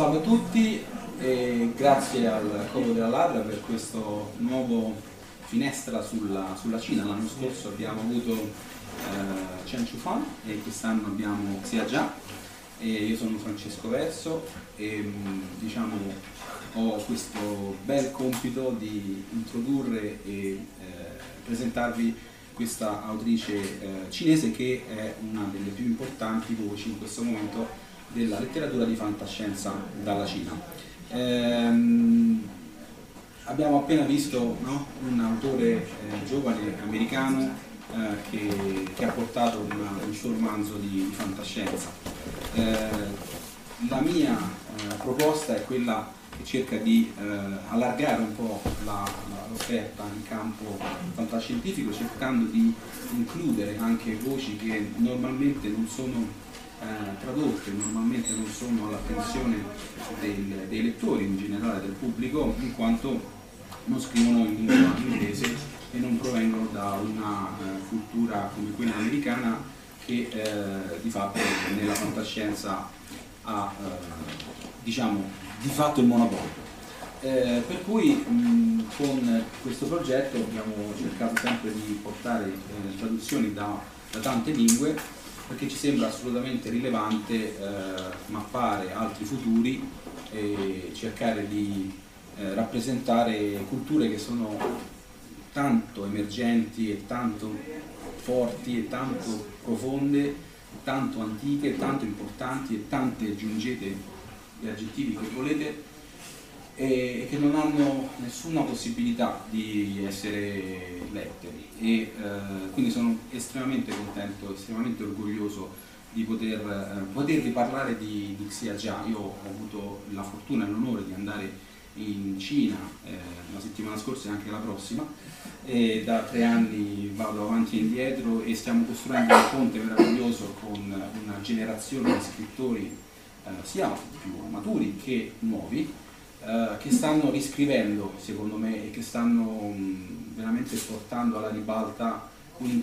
Salve a tutti e grazie al Covo della Ladra per questo nuovo finestra sulla, sulla Cina. L'anno scorso abbiamo avuto eh, Chen Chufan e quest'anno abbiamo Xia Jia e io sono Francesco Verso e mh, diciamo ho questo bel compito di introdurre e eh, presentarvi questa autrice eh, cinese che è una delle più importanti voci in questo momento della letteratura di fantascienza dalla Cina. Ehm, abbiamo appena visto no, un autore eh, giovane americano eh, che, che ha portato una- un suo romanzo di, di fantascienza. Eh, la mia eh, proposta è quella che cerca di eh, allargare un po' la- l'offerta in campo fantascientifico cercando di includere anche voci che normalmente non sono eh, tradotte, normalmente non sono all'attenzione del- dei lettori, in generale del pubblico, in quanto non scrivono in lingua inglese e non provengono da una eh, cultura come quella americana che eh, di fatto nella fantascienza ha eh, diciamo di fatto il monopolio. Eh, per cui mh, con questo progetto abbiamo cercato sempre di portare eh, traduzioni da, da tante lingue perché ci sembra assolutamente rilevante eh, mappare altri futuri e cercare di eh, rappresentare culture che sono tanto emergenti e tanto forti e tanto profonde, tanto antiche, tanto importanti e tante aggiungete gli aggettivi che volete e che non hanno nessuna possibilità di essere lette e eh, quindi sono estremamente contento, estremamente orgoglioso di poter, eh, potervi parlare di, di Jia. Io ho avuto la fortuna e l'onore di andare in Cina eh, la settimana scorsa e anche la prossima e da tre anni vado avanti e indietro e stiamo costruendo un ponte meraviglioso con una generazione di scrittori eh, sia più maturi che nuovi eh, che stanno riscrivendo secondo me e che stanno veramente portando alla ribalta un,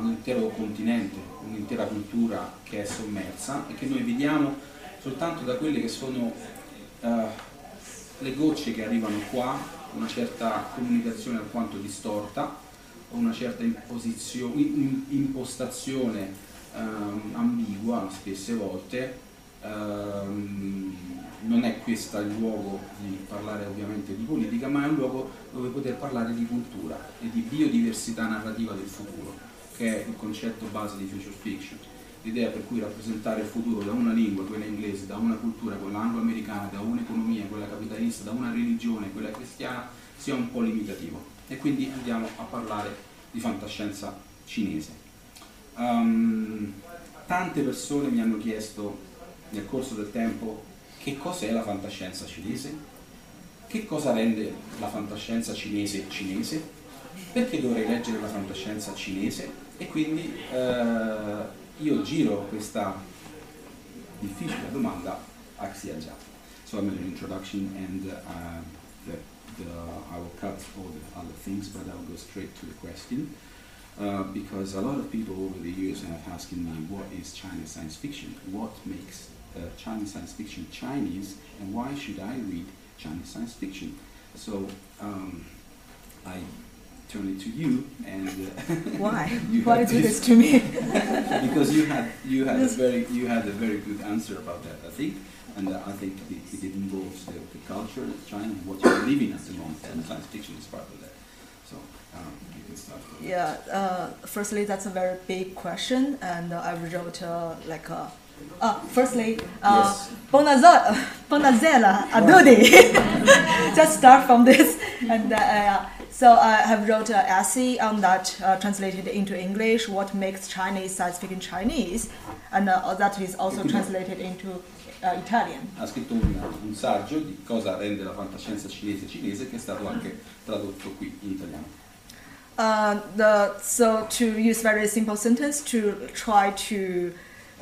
un intero continente, un'intera cultura che è sommersa e che noi vediamo soltanto da quelle che sono uh, le gocce che arrivano qua, una certa comunicazione alquanto distorta, una certa impostazione um, ambigua spesse volte. Um, non è questo il luogo di parlare ovviamente di politica, ma è un luogo dove poter parlare di cultura e di biodiversità narrativa del futuro, che è il concetto base di future fiction. L'idea per cui rappresentare il futuro da una lingua, quella inglese, da una cultura, quella anglo-americana, da un'economia, quella capitalista, da una religione, quella cristiana, sia un po' limitativo. E quindi andiamo a parlare di fantascienza cinese. Um, tante persone mi hanno chiesto nel corso del tempo che cos'è la fantascienza cinese, che cosa rende la fantascienza cinese cinese, perché dovrei leggere la fantascienza cinese e quindi eh, io giro questa difficile domanda a Xiaja. So I'm an introduction and uh, the, the, I will cut all the other things but I will go straight to the question. Uh, because a lot of people over the years have asked me what is Chinese science fiction, what makes Chinese science fiction Chinese, and why should I read Chinese science fiction? So um, I turn it to you, and uh, why? why do this to me? because you had you had a very you had a very good answer about that, I think, and uh, I think it, it involves the, the, culture of China and what you're living at the moment, and science fiction is part of that. So. Um, you can start. Yeah. Uh, firstly, that's a very big question, and I wrote uh, like a uh, firstly, uh, yes. Bonazela Adudi. Just start from this. And uh, so I have wrote an essay on that, uh, translated into English, what makes Chinese science fiction Chinese, and uh, that is also translated into uh, Italian. Ha scritto un, un, saggio di cosa rende la fantascienza cinese cinese che è stato anche tradotto qui in italiano. Uh, the, so to use very simple sentence to try to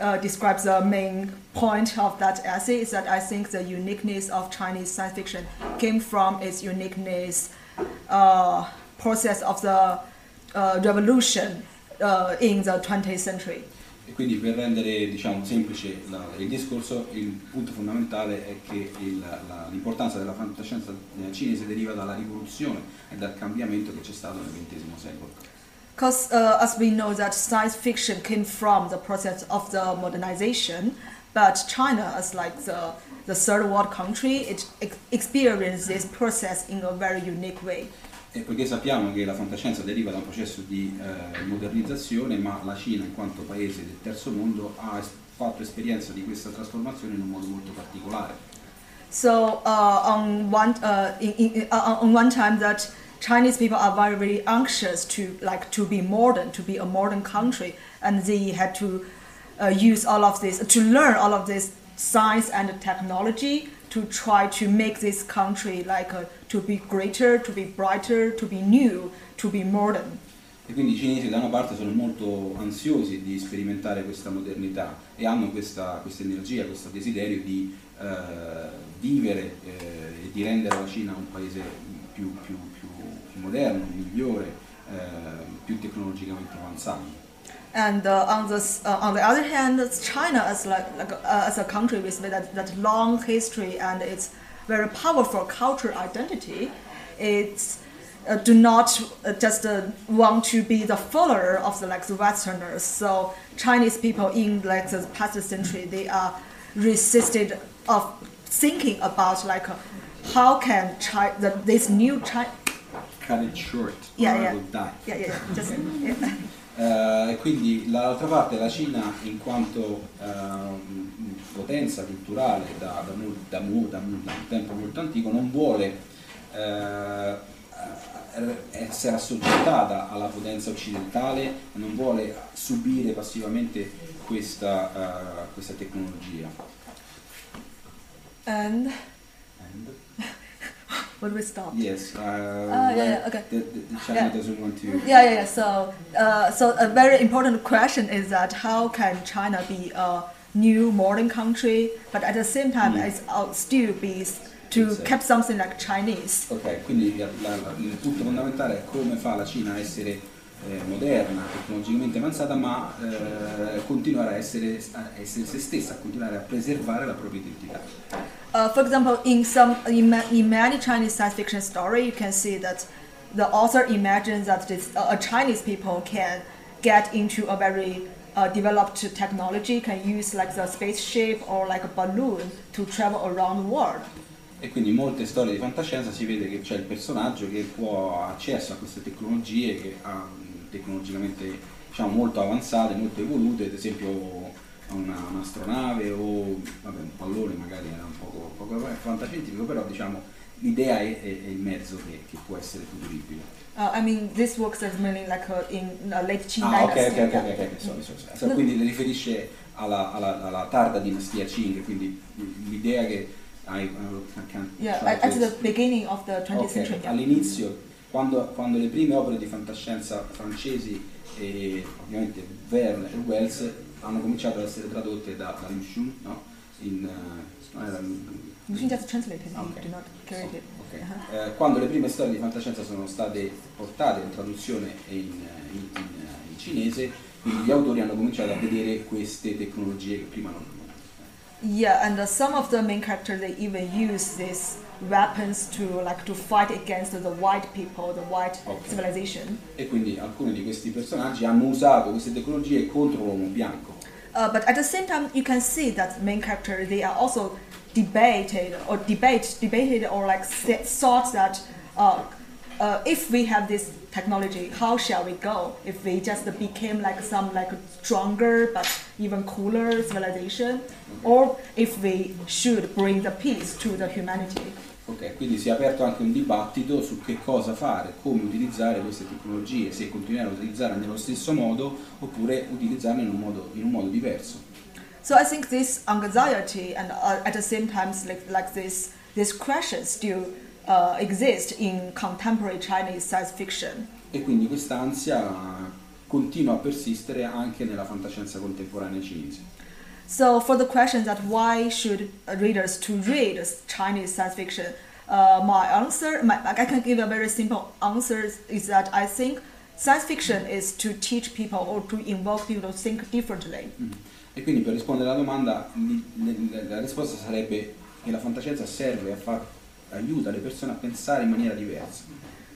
uh, describes the main point of that essay is that I think the uniqueness of Chinese science fiction came from its uniqueness uh, process of the uh, revolution uh, in the 20th century. Quindi per rendere diciamo, semplice la, il discorso, il punto fondamentale è che il, la, l'importanza della fantascienza cinese deriva dalla rivoluzione e dal cambiamento che c'è stato nel XX secolo. Because uh, as we know that science fiction came from the process of the modernization, but China as like the, the third world country, it ex- experienced this process in a very unique way. E poiché sappiamo che la fantascienza deriva da un processo di eh, modernizzazione, ma la Cina in quanto paese del terzo mondo ha fatto esperienza di questa trasformazione in un modo molto particolare. So uh, on one uh, in, in, uh, on one time that Chinese people are very, very anxious to like to be modern, to be a modern country, and they had to uh, use all of this to learn all of this science and technology to try to make this country like uh, to be greater, to be brighter, to be new, to be modern. E quindi i cinesi da una parte sono molto ansiosi di sperimentare questa modernità e hanno questa, questa energia, questo desiderio di uh, vivere eh, e di rendere la Cina un paese più, più moderno, migliore, eh, più tecnologicamente avanzato. And uh, on, this, uh, on the other hand, China as, like, like uh, as a country with that, that long history and its very powerful cultural identity, it's uh, do not uh, just uh, want to be the follower of the like the Westerners. So Chinese people in like the past century, they are resisted of thinking about like how can China, the, this new China cut it short yeah, yeah. die. Yeah, yeah, Just, yeah. Uh, e quindi dall'altra parte la Cina in quanto uh, potenza culturale da, da, da, da, un tempo molto antico non vuole uh, essere assoggettata alla potenza occidentale non vuole subire passivamente questa, questa tecnologia. And, And? When we stopped. Yes. Uh, yeah, yeah, okay. The, the, the China Yeah. doesn't want to. Yeah, yeah, yeah. So, uh, so a very important question is that how can China be a new modern country, but at the same time, it's uh, still be to Exactly. keep something like Chinese. Ok, quindi la- la- il punto fondamentale è come fa la Cina a essere eh, moderna, tecnologicamente avanzata, ma eh, continuare a essere, a essere se stessa, a continuare a preservare la propria identità. Uh, for example, in some in, in many Chinese science fiction story, you can see that the author imagines that this, uh, a Chinese people can get into a very uh, developed technology, can use like the spaceship or like a balloon to travel around the world. E quindi in molte storie di fantascienza si vede che c'è il personaggio che può accesso a queste tecnologie che ha tecnologicamente diciamo, molto avanzate, molto evolute, ad esempio una, un'astronave o vabbè, un pallone magari era un poco, poco fantascientifico, però diciamo l'idea è, è- è il mezzo che, che può essere futuribile. Uh, I mean, this works as meaning like uh, in uh, late Qing Ah, ok, dynasty. ok, ok, ok, ok, sorry, sorry. So, quindi riferisce alla, alla- alla tarda dinastia Qing, quindi l'idea che hai... I can't Yeah, at, at the beginning of the 20th Ok, century. yeah. all'inizio, quando, quando le prime opere di fantascienza francesi e ovviamente Verne e Wells hanno cominciato ad essere tradotte da, da Lu Xun, no? in, eh, non era Lu- You should just translate it. Ah, You ok. do not it. Uh-huh. Eh, quando le prime storie di fantascienza sono state portate in traduzione in, in- in- in cinese, quindi gli autori hanno cominciato a vedere queste tecnologie che prima non Yeah, and uh, some of the main characters they even use these weapons to like to fight against the white people, the white Okay. civilization. e quindi alcuni di questi personaggi hanno usato queste tecnologie contro l'uomo bianco. Uh, but at the same time, you can see that main character they are also debated or debate debated or like th- thought that uh, uh, if we have this technology, how shall we go? If we just became like some like stronger but even cooler civilization, or if we should bring the peace to the humanity. Ok, quindi si è aperto anche un dibattito su che cosa fare, come utilizzare queste tecnologie, se continuare a utilizzarle nello stesso modo oppure utilizzarle in un modo, in un modo diverso. So I think this anxiety and uh, at the same time like, like this this question still uh, exist in contemporary Chinese science fiction. E quindi quest'ansia continua a persistere anche nella fantascienza contemporanea cinese. So for the question that why should readers to read Chinese science fiction, uh, my answer, my, I can give a very simple answer is that I think science fiction is to teach people or to invoke people to think differently. E quindi per rispondere alla domanda, la risposta sarebbe che la fantascienza serve a far, aiuta le persone a pensare in maniera diversa.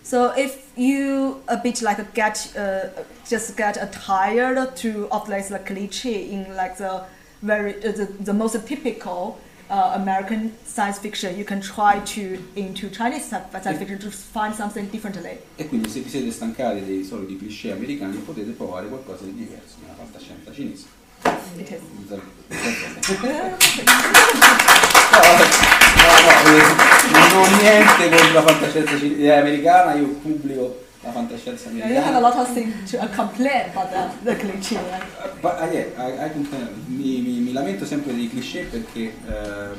So if you a bit like get uh, just get tired to of like the cliche in like the very uh, the, the most typical uh, American science fiction, you can try to into Chinese science fiction to find something differently. E quindi se vi siete stancati dei soliti cliché americani potete provare qualcosa di diverso nella fantascienza cinese. It is. No, no, eh, non ho niente contro la fantascienza eh, americana, io pubblico la fantascienza Yeah, you have a americana. lot of things to uh, complain about the, the. Right? But, ah, yeah, I- I mi, mi- mi lamento sempre dei cliché perché, eh,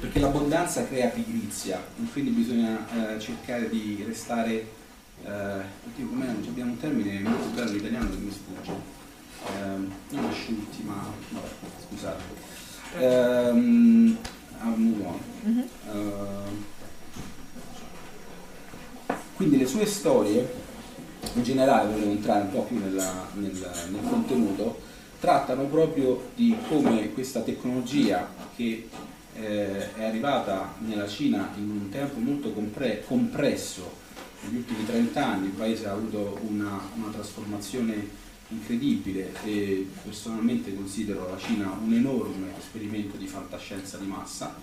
perché l'abbondanza crea pigrizia e quindi bisogna eh, cercare di restare. Eh, oddio, com'è? Abbiamo un termine molto bello in italiano che mi sfugge. Non asciutti, ma vabbè, scusate. I'll move on. Ehm, quindi le sue storie, in generale volevo entrare un po' più nella- nel, nel contenuto, trattano proprio di come questa tecnologia che eh, è arrivata nella Cina in un tempo molto compre- compresso, negli ultimi 30 anni il paese ha avuto una, una trasformazione incredibile e personalmente considero la Cina un enorme esperimento di fantascienza di massa.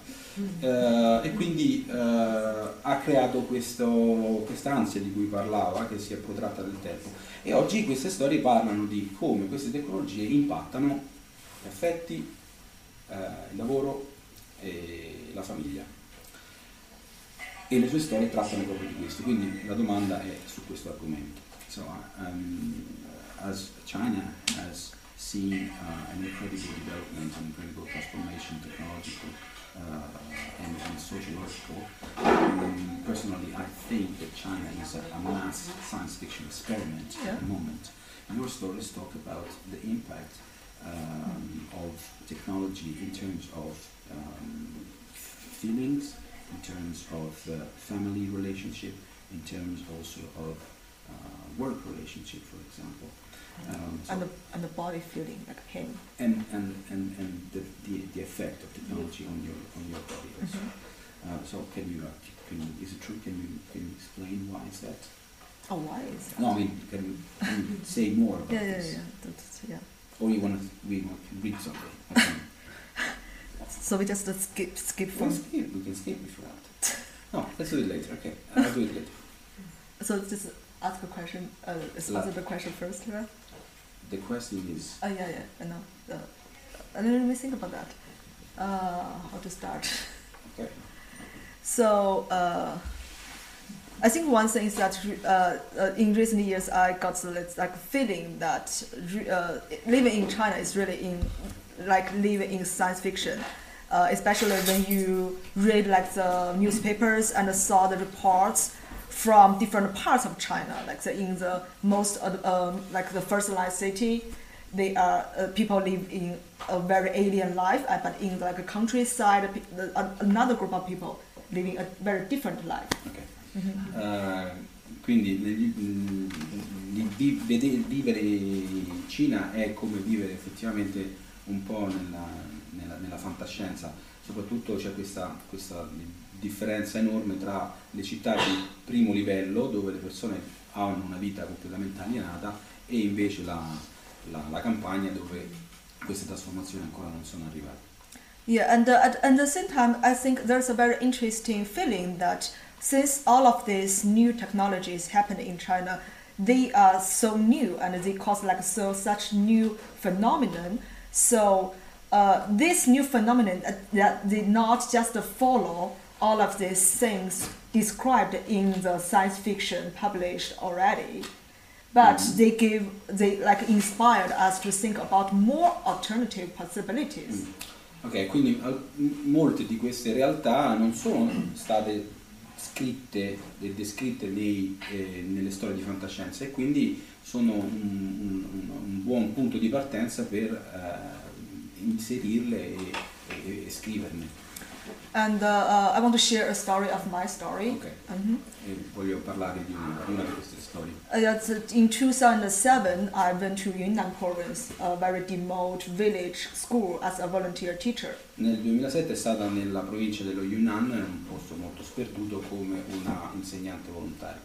Eh, e quindi eh, ha creato questa ansia di cui parlava che si è protratta nel tempo. E oggi queste storie parlano di come queste tecnologie impattano gli affetti, eh, il lavoro e la famiglia. E le sue storie trattano proprio di questo. Quindi la domanda è su questo argomento. So, um, as China has seen uh, an incredible development, an incredible transformation, technological uh, and, and sociological. Um, personally, I think that China is a, a mass science fiction experiment Yeah. at the moment. Your stories talk about the impact um, of technology in terms of um, feelings, in terms of uh, family relationship, in terms also of uh, work relationship, for example. Um, so- and the, and the body feeling like pain. and and and, and the, the, the effect of technology on your on your body also. Mm-hmm. Uh, so can you, uh, can you is it true? Can you can you explain why is that? Oh, why is that? No, I mean can you, can you say more about Yeah, yeah, this? yeah. That's, yeah. Or you want to we want to read something? Okay. So we just uh, skip skip we can skip. We can skip if you want. No, let's do it later. Okay, I'll do it later. So just ask a question. Uh, answer the question first, right? The question is Oh yeah, yeah. I know. Uh, I didn't think about that. Uh, how to start? okay. So uh, I think one thing is that uh, uh, in recent years I got the like feeling that uh, living in China is really in like living in science fiction. Uh, especially when you read like the newspapers and saw the reports from different parts of China, like the, in the most uh, um, like the first line city, they are uh, people live in a very alien life, uh, but in like a countryside, a- another group of people living a very different life. Ok. Eh, quindi negli- mm, di- vi- vede- vivere in Cina è come vivere effettivamente un po' nella, nella- nella fantascienza, soprattutto c'è questa, questa differenza enorme tra le città di primo livello dove le persone hanno una vita completamente alienata e invece la, la- la campagna dove queste trasformazioni ancora non sono arrivate. Yeah, and uh, at, at the same time, I think there's a very interesting feeling that since all of these new technologies happen in China, they are so new and they cause like so such new phenomenon. So uh, this new phenomenon uh, that did not just follow all of these things described in the science fiction published already, but they give they like inspired us to think about more alternative possibilities. Ok, quindi molte di queste realtà non sono state scritte e descritte nei, eh, nelle storie di fantascienza e quindi sono un, un- un- un buon punto di partenza per eh, inserirle e, e- e scriverne. And uh, uh, I want to share a story of my story. Ok, e voglio parlare di una, di una di queste storie. Uh, that's- in 2007, I went to Yunnan province, a very remote village school, as a volunteer teacher. Nel 2007 è stata nella provincia dello Yunnan, un posto molto sperduto, come una insegnante volontaria.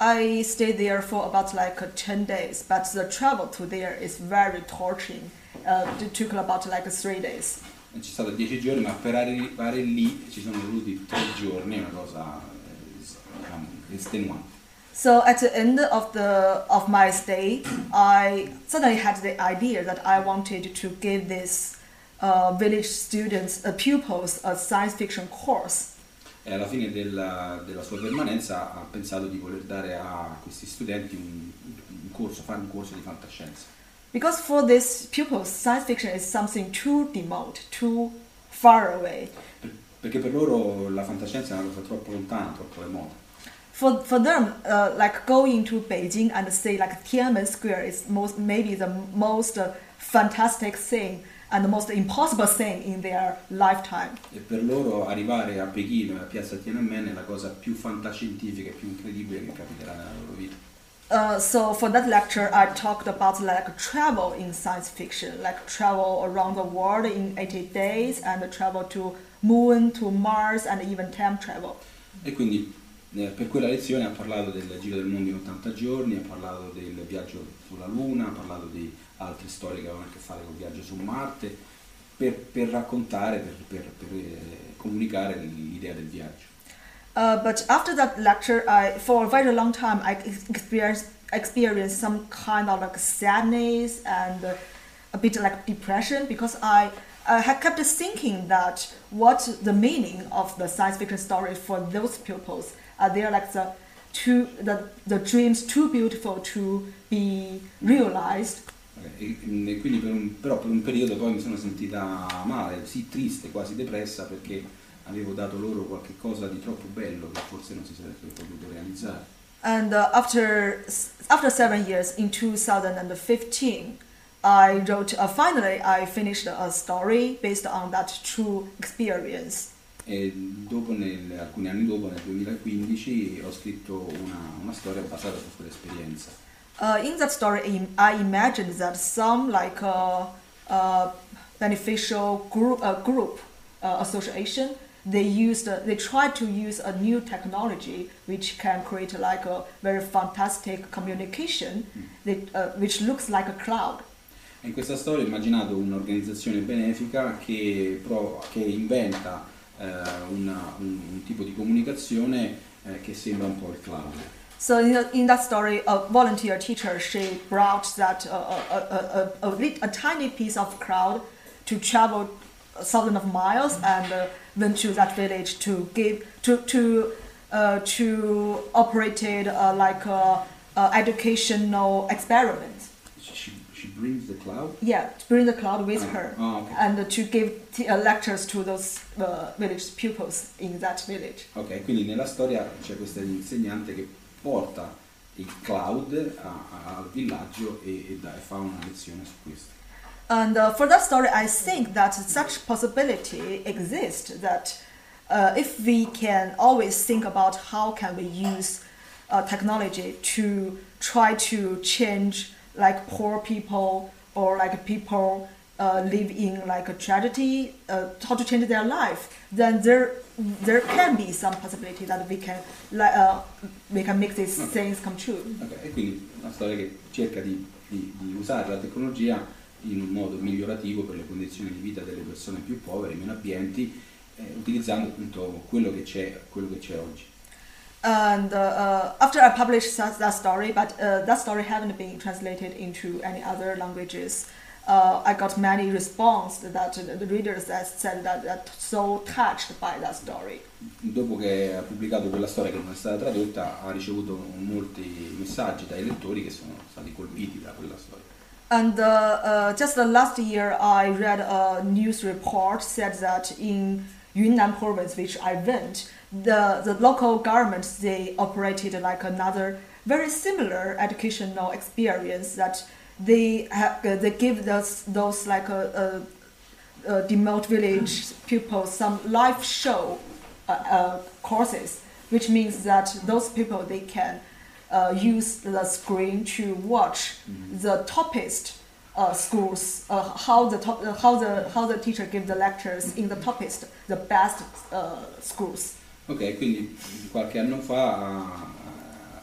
I stayed there for about like uh, 10 days, but the travel to there is very torturing. Uh, it took about like three days. Ci stati dieci giorni, ma per arrivare lì ci sono voluti tre giorni, è una cosa diciamo, estenuante. So at the end of the of my stay, I suddenly had the idea that I wanted to give this uh, village students, uh, pupils, a science fiction course. E alla fine della, della sua permanenza ha pensato di voler dare a questi studenti un, un corso, fare un corso di fantascienza. Because for these pupils, science fiction is something too remote, too far away. Per- perché per loro la fantascienza è una cosa troppo lontana, troppo remota. For, for them, uh, like going to Beijing and say like Tiananmen Square is most maybe the most uh, fantastic thing and the most impossible thing in their lifetime. E per loro arrivare a Pechino e a Piazza Tiananmen è la cosa più fantascientifica e più incredibile che capiterà nella loro vita. Uh, so for that lecture, I talked about like travel in science fiction, like travel around the world in 80 days and travel to moon, to Mars, and even time travel. E quindi eh, per quella lezione ha parlato del giro del mondo in 80 giorni, ha parlato del viaggio sulla Luna, ha parlato di altre storie che avevano a che fare con il viaggio su Marte, per, per raccontare, per, per- per, eh, comunicare l'idea del viaggio. Uh, but after that lecture, I for a very long time I experienced experienced some kind of like sadness and uh, a bit like depression because I I had kept thinking that what the meaning of the science fiction story for those pupils are they like the too the, the dreams too beautiful to be realized. E quindi per un, però per un periodo poi mi sono sentita male, sì triste, quasi depressa perché avevo dato loro qualche cosa di troppo bello che forse non si sarebbe potuto realizzare. And uh, after after seven years, in 2015, I wrote. Uh, finally, I finished a story based on that true experience. E dopo, nel- alcuni anni dopo, nel 2015, ho scritto una, una storia basata su quell'esperienza. Uh, in that story, I imagined that some like a, uh beneficial group, uh, group uh, association, they used, uh, they tried to use a new technology which can create like a very fantastic communication, that, uh, which looks like a cloud. In questa storia ho immaginato un'organizzazione benefica che, pro- che inventa eh, una- un, un tipo di comunicazione eh, che sembra un po' il cloud. So in, the- in that story, a volunteer teacher she brought that uh, a, a, a, a, a tiny piece of cloud to travel thousands of miles and uh, went to that village to give to to uh, to operated uh, like a, a educational experiment. She, she brings the cloud? Yeah, to bring the cloud with Oh, her oh, okay. and to give t- uh, lectures to those uh, village pupils in that village. Ok, quindi nella storia c'è questa insegnante che porta il cloud a- a- al villaggio e, e dà- e fa una lezione su questo. And uh, for that story, I think that such possibility exists. That uh, if we can always think about how can we use uh, technology to try to change like poor people or like people uh, live in like a tragedy, uh, how to change their life, then there there can be some possibility that we can like uh, we can make these things come true. Ok, E quindi una storia che cerca di, di- di usare la tecnologia in un modo migliorativo per le condizioni di vita delle persone più povere, meno abbienti, eh, utilizzando appunto quello che c'è, quello che c'è oggi. And uh, uh, after I published that, that story, but uh, that story haven't been translated into any other languages, uh, I got many response that the readers that said that, that so touched by that story. Dopo che ha pubblicato quella storia che non è stata tradotta, ha ricevuto molti messaggi dai lettori che sono stati colpiti da quella storia. And uh, uh, just last year, I read a news report said that in Yunnan province, which I went, the, the local government they operated like another very similar educational experience that they have they give those those like a, a, a remote village people some live show uh, uh, courses, which means that those people they can uh, use the screen to watch the toppest uh, schools, uh, how the top, uh, how the how the teacher give the lectures in the toppest, the best uh, schools. Ok, quindi qualche anno fa ha,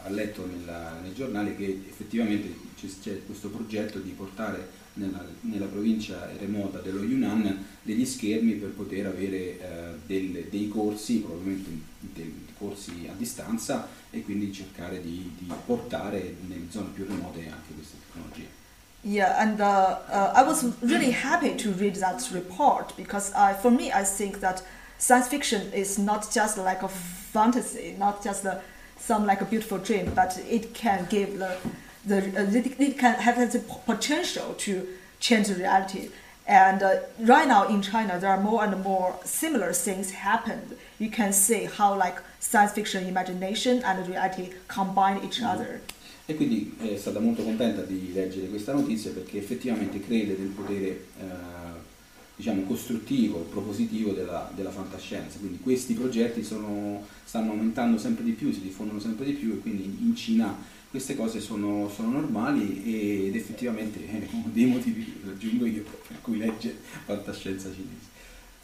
ha letto nella- nei giornali che effettivamente c'è, c'è questo progetto di portare nella, nella provincia remota dello Yunnan degli schermi per poter avere eh, delle- dei corsi, probabilmente dei corsi a distanza e quindi cercare di, di portare nelle zone più remote anche queste tecnologie. Yeah, and uh, uh, I was really happy to read that report because I, for me, I think that science fiction is not just like a fantasy, not just a, some like a beautiful dream, but it can give the, the uh, it can have the potential to change the reality. And uh, right now in China, there are more and more similar things happen. You can see how like science fiction, imagination, and reality combine each other. E quindi è stata molto contenta di leggere questa notizia perché effettivamente crede nel potere eh, diciamo, costruttivo, propositivo della, della fantascienza. Quindi questi progetti sono- stanno aumentando sempre di più, si diffondono sempre di più e quindi in Cina queste cose sono, sono normali ed effettivamente è uno dei motivi, aggiungo io, per cui legge fantascienza cinese.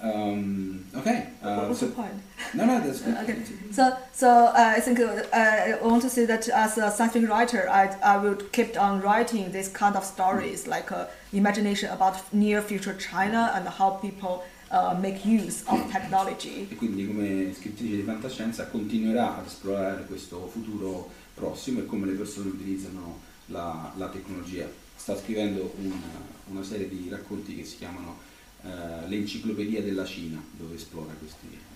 Um, ok, uh, What's so- the point? no, no, that's good. Okay, so so uh, I think uh, I want to say that as a science fiction writer, I I will keep on writing this kind of stories, like uh, imagination about near future China and how people uh, make use of technology. e quindi come scrittrice di fantascienza continuerà ad esplorare questo futuro prossimo e come le persone utilizzano la, la tecnologia. Sta scrivendo una, una serie di racconti che si chiamano eh, L'enciclopedia della Cina, dove esplora questi.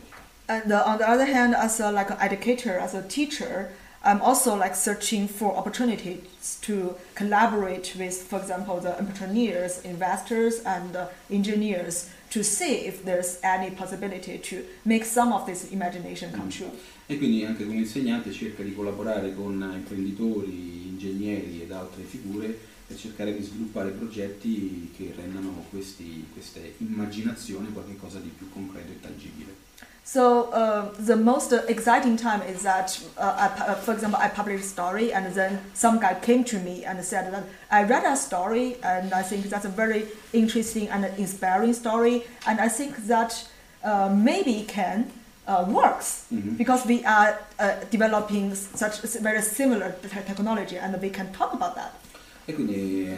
And uh, on the other hand, as a like an educator, as a teacher, I'm also like searching for opportunities to collaborate with, for example, the entrepreneurs, investors, and uh, engineers to see if there's any possibility to make some of this imagination come true. E quindi anche come insegnante cerca di collaborare con imprenditori, ingegneri ed altre figure per cercare di sviluppare progetti che rendano questi, queste immaginazioni qualcosa di più concreto e tangibile. So uh, the most exciting time is that, uh, I, uh, for example, I published a story and then some guy came to me and said that I read a story and I think that's a very interesting and inspiring story and I think that uh, maybe can uh, works because we are uh, developing such very similar te- technology and we can talk about that. E quindi eh,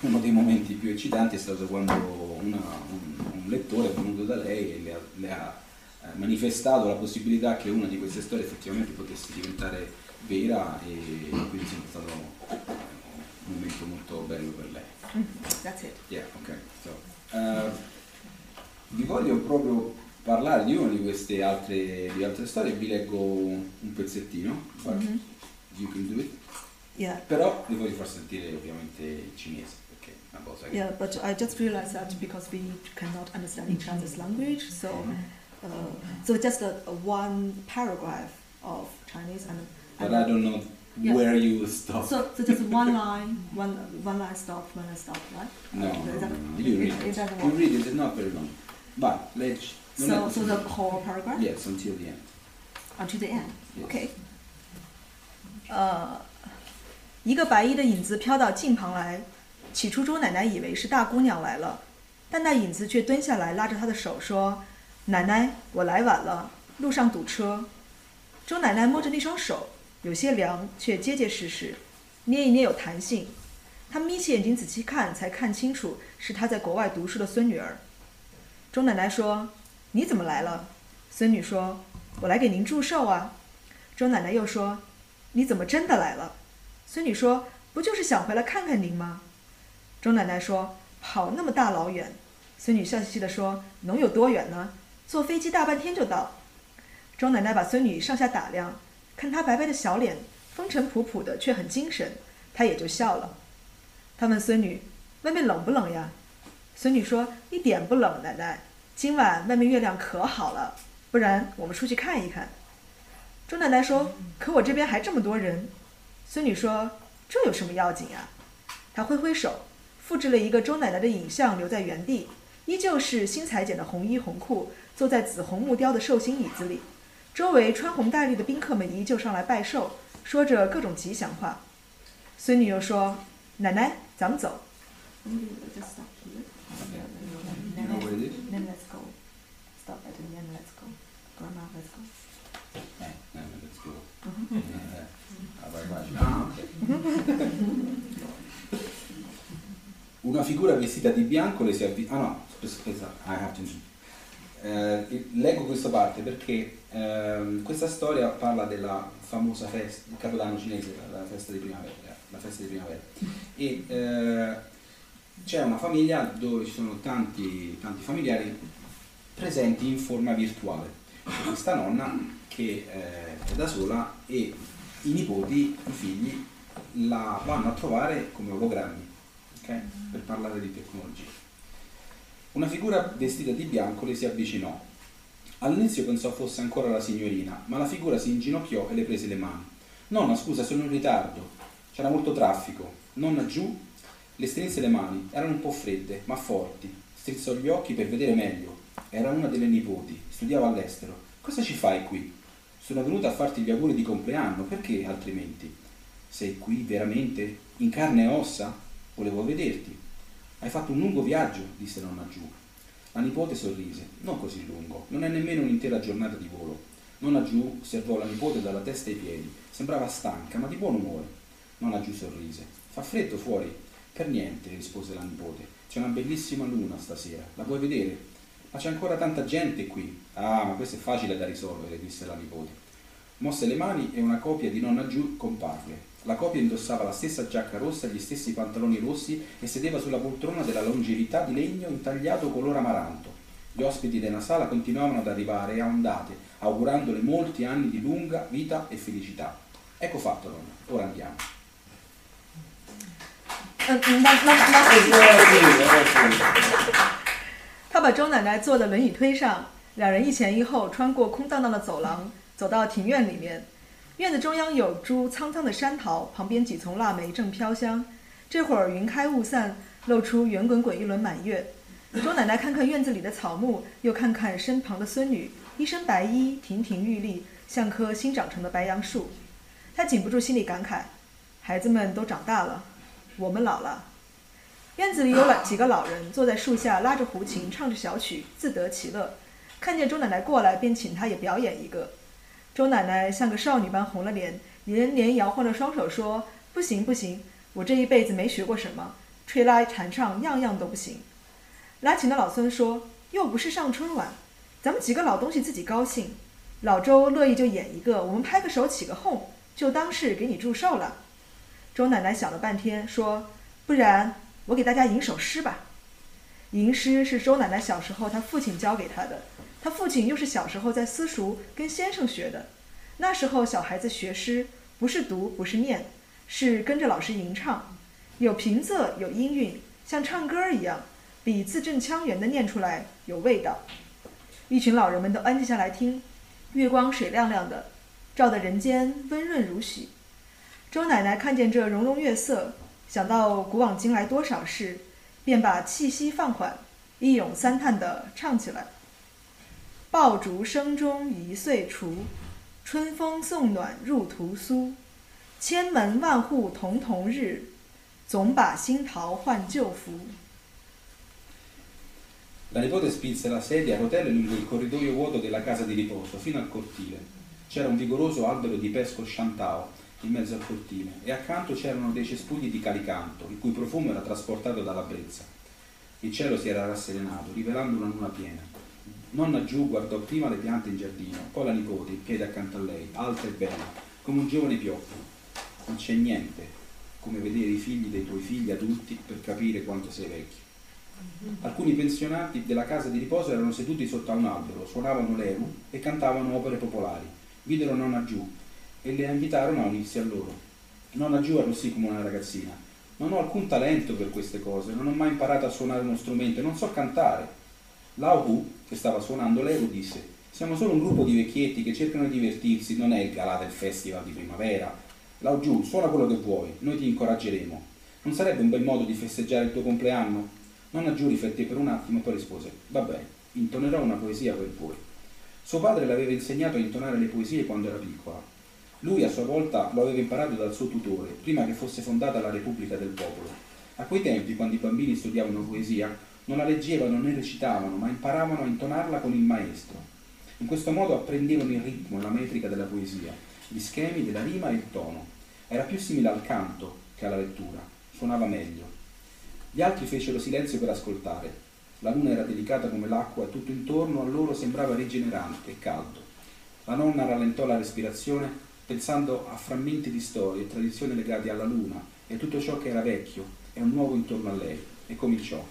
uno dei momenti più eccitanti è stato quando una- un, un lettore è venuto da lei e le ha, le ha, eh, manifestato la possibilità che una di queste storie effettivamente potesse diventare vera e quindi è stato eh, un momento molto bello per lei. That's it. Yeah, ok. So, eh, vi voglio proprio parlare di una di queste altre, di altre storie, vi leggo un pezzettino, but you can do it. Yeah. Però vi voglio far sentire ovviamente il cinese, perché è una cosa che... Yeah, but I just realized that because we cannot understand each other's language, so uh, so just a, a one paragraph of Chinese and. But I don't know Yeah. where you stop. So, so just one line, one one line stop, one line stop, right? no, no, no, no, you read it it. You read it, it's not very long. But let's... So, so the whole paragraph Yes, until the end. until the end. Okay. 呃，一个白衣的影子飘到近旁来，起初周奶奶以为是大姑娘来了，但那影子却蹲下来拉着她的手说：“奶奶，我来晚了，路上堵车。”周奶奶摸着那双手，有些凉，却结结实实，捏一捏有弹性。她眯起眼睛仔细看，才看清楚是她在国外读书的孙女儿。周奶奶说：“你怎么来了？”孙女说：“我来给您祝寿啊。”周奶奶又说：“你怎么真的来了？”孙女说：“不就是想回来看看您吗？”周奶奶说：“跑那么大老远。”孙女笑嘻嘻地说：“能有多远呢？坐飞机大半天就到。”周奶奶把孙女上下打量，看她白白的小脸，风尘仆仆的，却很精神，她也就笑了。她问孙女：“外面冷不冷呀？”孙女说：“一点不冷，奶奶。今晚外面月亮可好了，不然我们出去看一看。”周奶奶说：“可我这边还这么多人。”孙女说：“这有什么要紧啊？”她挥挥手，复制了一个周奶奶的影像留在原地，依旧是新裁剪的红衣红裤，坐在紫红木雕的寿星椅子里，周围穿红戴绿的宾客们依旧上来拜寿，说着各种吉祥话。孙女又说：“奶奶，咱们走。” Is? Then let's go. Stop at the end. Let's go. Grandma, let's go. Eh, eh, let's go. Eh, eh. Vai, vai. Ok. Una figura vestita di bianco le si avvicina. Ah no, aspetta, I have to eh, leggo questa parte perché ehm, questa storia parla della famosa festa, il capodanno cinese, la festa di primavera. La festa di primavera. E eh, c'è una famiglia dove ci sono tanti, tanti familiari presenti in forma virtuale. C'è questa nonna che eh, è da sola e i nipoti, i figli, la vanno a trovare come ologrammi, ok? Per parlare di tecnologia. Una figura vestita di bianco le si avvicinò. All'inizio pensò fosse ancora la signorina, ma la figura si inginocchiò e le prese le mani. Nonna, scusa, sono in ritardo. C'era molto traffico. Nonna giù, le strinse le mani, erano un po' fredde, ma forti. Strizzò gli occhi per vedere meglio. Era una delle nipoti, studiava all'estero. Cosa ci fai qui? Sono venuta a farti gli auguri di compleanno, perché altrimenti? Sei qui veramente? In carne e ossa? Volevo vederti. Hai fatto un lungo viaggio, disse nonna giù. La nipote sorrise. Non così lungo, non è nemmeno un'intera giornata di volo. Nonna giù osservò la nipote dalla testa ai piedi. Sembrava stanca, ma di buon umore. Nonna giù sorrise. Fa freddo fuori? Per niente, rispose la nipote. C'è una bellissima luna stasera. La vuoi vedere? Ma c'è ancora tanta gente qui. Ah, ma questo è facile da risolvere, disse la nipote. Mosse le mani e una copia di nonna giù comparve. La copia indossava la stessa giacca rossa e gli stessi pantaloni rossi e sedeva sulla poltrona della longevità di legno intagliato color amaranto. Gli ospiti della sala continuavano ad arrivare a ondate, augurandole molti anni di lunga vita e felicità. Ecco fatto, nonna, ora andiamo. 嗯嗯，那那那，他把周奶奶坐的轮椅推上，两人一前一后穿过空荡荡的走廊，走到庭院里面。院子中央有株苍苍的山桃，旁边几丛腊梅正飘香。这会儿云开雾散，露出圆滚滚一轮满月。周奶奶看看院子里的草木，又看看身旁的孙女，一身白衣，亭亭玉立，像棵新长成的白杨树。她禁不住心里感慨：孩子们都长大了，我们老了。院子里有老 几个老人坐在树下，拉着胡琴，唱着小曲，自得其乐。看见周奶奶过来，便请她也表演一个。周奶奶像个少女般红了脸，连连摇晃着双手说：“不行，不行，我这一辈子没学过什么，吹拉弹唱样样都不行。”拉琴的老孙说：“又不是上春晚，咱们几个老东西自己高兴。老周乐意就演一个，我们拍个手起个哄，就当是给你祝寿了。”周奶奶想了半天，说：“不然我给大家吟首诗吧。吟诗是周奶奶小时候她父亲教给她的，她父亲又是小时候在私塾跟先生学的。那时候小孩子学诗不是读不是念，是跟着老师吟唱，有平仄有音韵，像唱歌一样。”比字正腔圆的念出来有味道。一群老人们都安静下来听，月光水亮亮的，照得人间温润如许。周奶奶看见这融融月色，想到古往今来多少事，便把气息放缓，一咏三叹地唱起来：“爆竹声中一岁除，春风送暖入屠苏。千门万户曈曈日，总把新桃换旧符。” La nipote spinse la sedia a rotelle lungo il corridoio vuoto della casa di riposo, fino al cortile. C'era un vigoroso albero di pesco chantao in mezzo al cortile e accanto c'erano dei cespugli di calicanto, il cui profumo era trasportato dalla brezza. Il cielo si era rasserenato, rivelando una luna piena. Nonna giù guardò prima le piante in giardino, poi la nipote in piedi accanto a lei, alta e bella, come un giovane pioppo. Non c'è niente come vedere i figli dei tuoi figli adulti per capire quanto sei vecchio. Alcuni pensionati della casa di riposo erano seduti sotto a un albero, suonavano l'eru e cantavano opere popolari. Videro nonna giù e le invitarono a unirsi a loro. Nonna giù arrossì come una ragazzina. Non ho alcun talento per queste cose, non ho mai imparato a suonare uno strumento e non so cantare. Lao Hu, che stava suonando l'eru, disse siamo solo un gruppo di vecchietti che cercano di divertirsi, non è il galà del festival di primavera. Lao giù, suona quello che vuoi, noi ti incoraggeremo. Non sarebbe un bel modo di festeggiare il tuo compleanno? Nonna Giù rifletté per un attimo e poi rispose, va bene, intonerò una poesia per voi. Suo padre le aveva insegnato a intonare le poesie quando era piccola. Lui a sua volta lo aveva imparato dal suo tutore, prima che fosse fondata la Repubblica del Popolo. A quei tempi, quando i bambini studiavano poesia, non la leggevano né recitavano, ma imparavano a intonarla con il maestro. In questo modo apprendevano il ritmo e la metrica della poesia, gli schemi della rima e il tono. Era più simile al canto che alla lettura, suonava meglio. Gli altri fecero silenzio per ascoltare. La luna era delicata come l'acqua e tutto intorno a loro sembrava rigenerante e caldo. La nonna rallentò la respirazione pensando a frammenti di storie e tradizioni legati alla luna e tutto ciò che era vecchio e un nuovo intorno a lei e cominciò.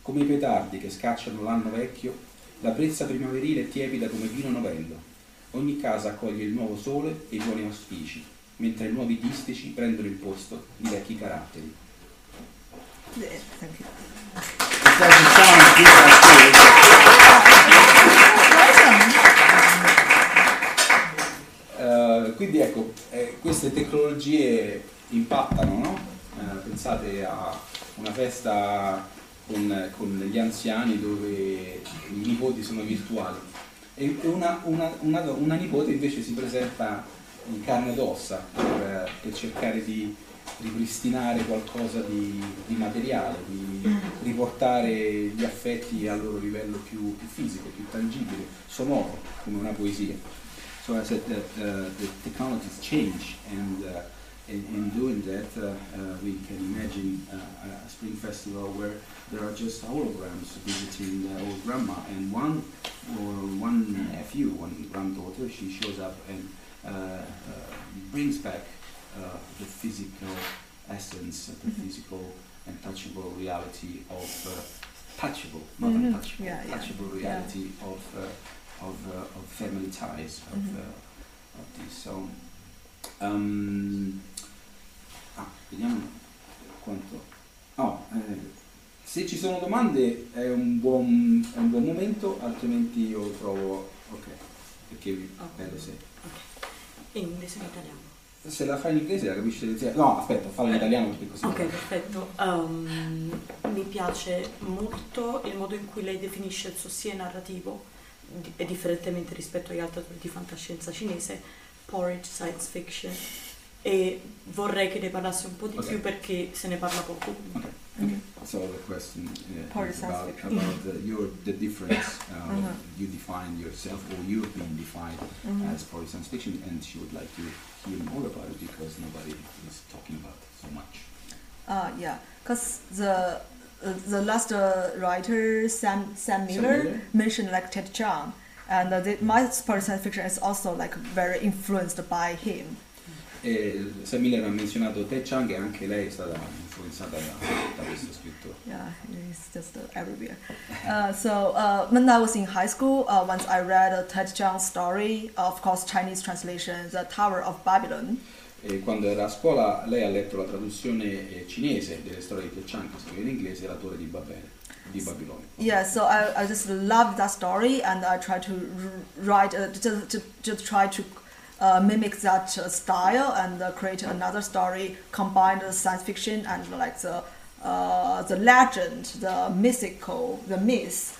Come i petardi che scacciano l'anno vecchio, la brezza primaverile è tiepida come vino novello. Ogni casa accoglie il nuovo sole e i buoni auspici, mentre i nuovi distici prendono il posto di vecchi caratteri. Yeah, quindi ecco, eh, queste tecnologie impattano, no? Eh, pensate a una festa con, con, gli anziani dove i nipoti sono virtuali e una, una, una, una nipote invece si presenta in carne ed ossa per, per cercare di ripristinare qualcosa di, di materiale, di riportare gli affetti al loro livello più, più, fisico, più tangibile, sonoro, come una poesia. So I said that uh, the technologies change and uh, in, in, doing that uh, we can imagine a spring festival where there are just holograms visiting the old grandma and one or one nephew, one granddaughter, she shows up and uh, brings back the physical essence, the mm-hmm. physical and touchable reality of touchable, not mm-hmm. untouchable, yeah, touchable yeah. reality yeah. of uh, of, uh, of family ties of, mm-hmm. Uh, of this. So Ehm, ah, vediamo quanto. Oh, eh, se ci sono domande è un buon, è un buon momento, altrimenti io trovo. Ok, perché vedo se. Ok. E invece in italiano. Se la fai in inglese la capisci sì. No, aspetta, falla in italiano perché così. Ok, perfetto. Um, mi piace molto il modo in cui lei definisce il suo sia narrativo, e differentemente rispetto agli altri autori di fantascienza cinese, porridge science fiction. E vorrei che ne parlasse un po' di Ok. più perché se ne parla poco. Okay. okay. So the question uh, is about, about the, your, the difference uh, Uh-huh. you define yourself or you've been defined Mhm. as of science fiction and she would like to hear more about it because nobody is talking about it so much. Uh, yeah, because the uh, the last uh, writer Sam Sam Miller, Miller? mentioned like Ted Chiang, and uh, the, my part science fiction is also like very influenced by him. E Sam Miller ha menzionato Ted Chang e anche lei è stata influenzata da, da questo scrittore. Yeah, it's just uh, everywhere. Uh, so uh, when I was in high school, uh, once I read a Ted Chiang story, of course Chinese translation, The Tower of Babylon. E quando era a scuola lei ha letto la traduzione eh, cinese delle storie di Ted Chang che scrive in inglese La torre di Babele, di Babilonia. Yeah, so I, I just loved that story, and I tried to write, uh, to, to, to try to uh, mimic that uh, style and uh, create another story, combine the science fiction and like the uh, the legend, the mythical, the myth.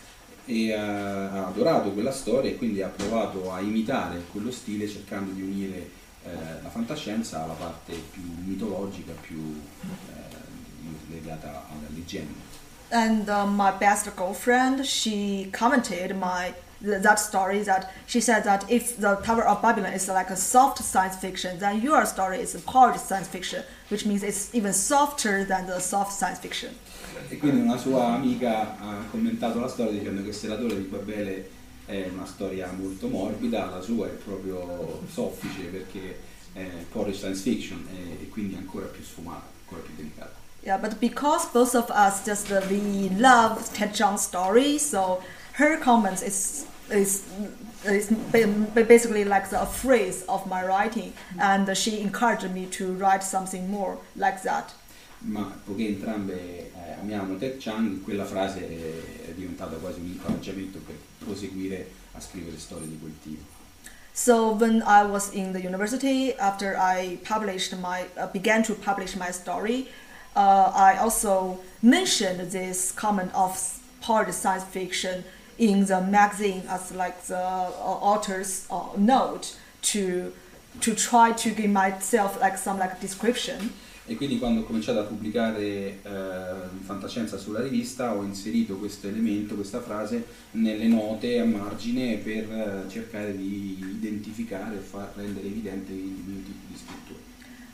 e ha adorato quella storia e quindi ha provato a imitare quello stile cercando di unire eh, la fantascienza alla parte più mitologica, più eh, legata alla leggenda. And uh, my best girlfriend, she commented my that story that she said that if the Tower of Babylon is like a soft science fiction, then your story is a hard science fiction, which means it's even softer than the soft science fiction. E quindi una sua amica ha commentato la storia dicendo che se la torre di Babele è una storia molto morbida, la sua è proprio soffice perché è porridge science fiction e, quindi ancora più sfumata, ancora più delicata. Yeah, but because both of us just uh, we love Ted Chiang's story, so her comments is is is ba- ba- basically like the, a phrase of my writing, and she encouraged me to write something more like that. ma poiché entrambe eh, amiamo Ted Chang, quella frase è diventata quasi un incoraggiamento per proseguire a scrivere storie di quel tipo. So when I was in the university, after I published my uh, began to publish my story, uh, I also mentioned this comment of part science fiction in the magazine as like the uh, author's uh, note to to try to give myself like some like description. E quindi quando ho cominciato a pubblicare eh, fantascienza sulla rivista ho inserito questo elemento, questa frase nelle note a margine per eh, cercare di identificare e far rendere evidente il mio tipo di scrittura.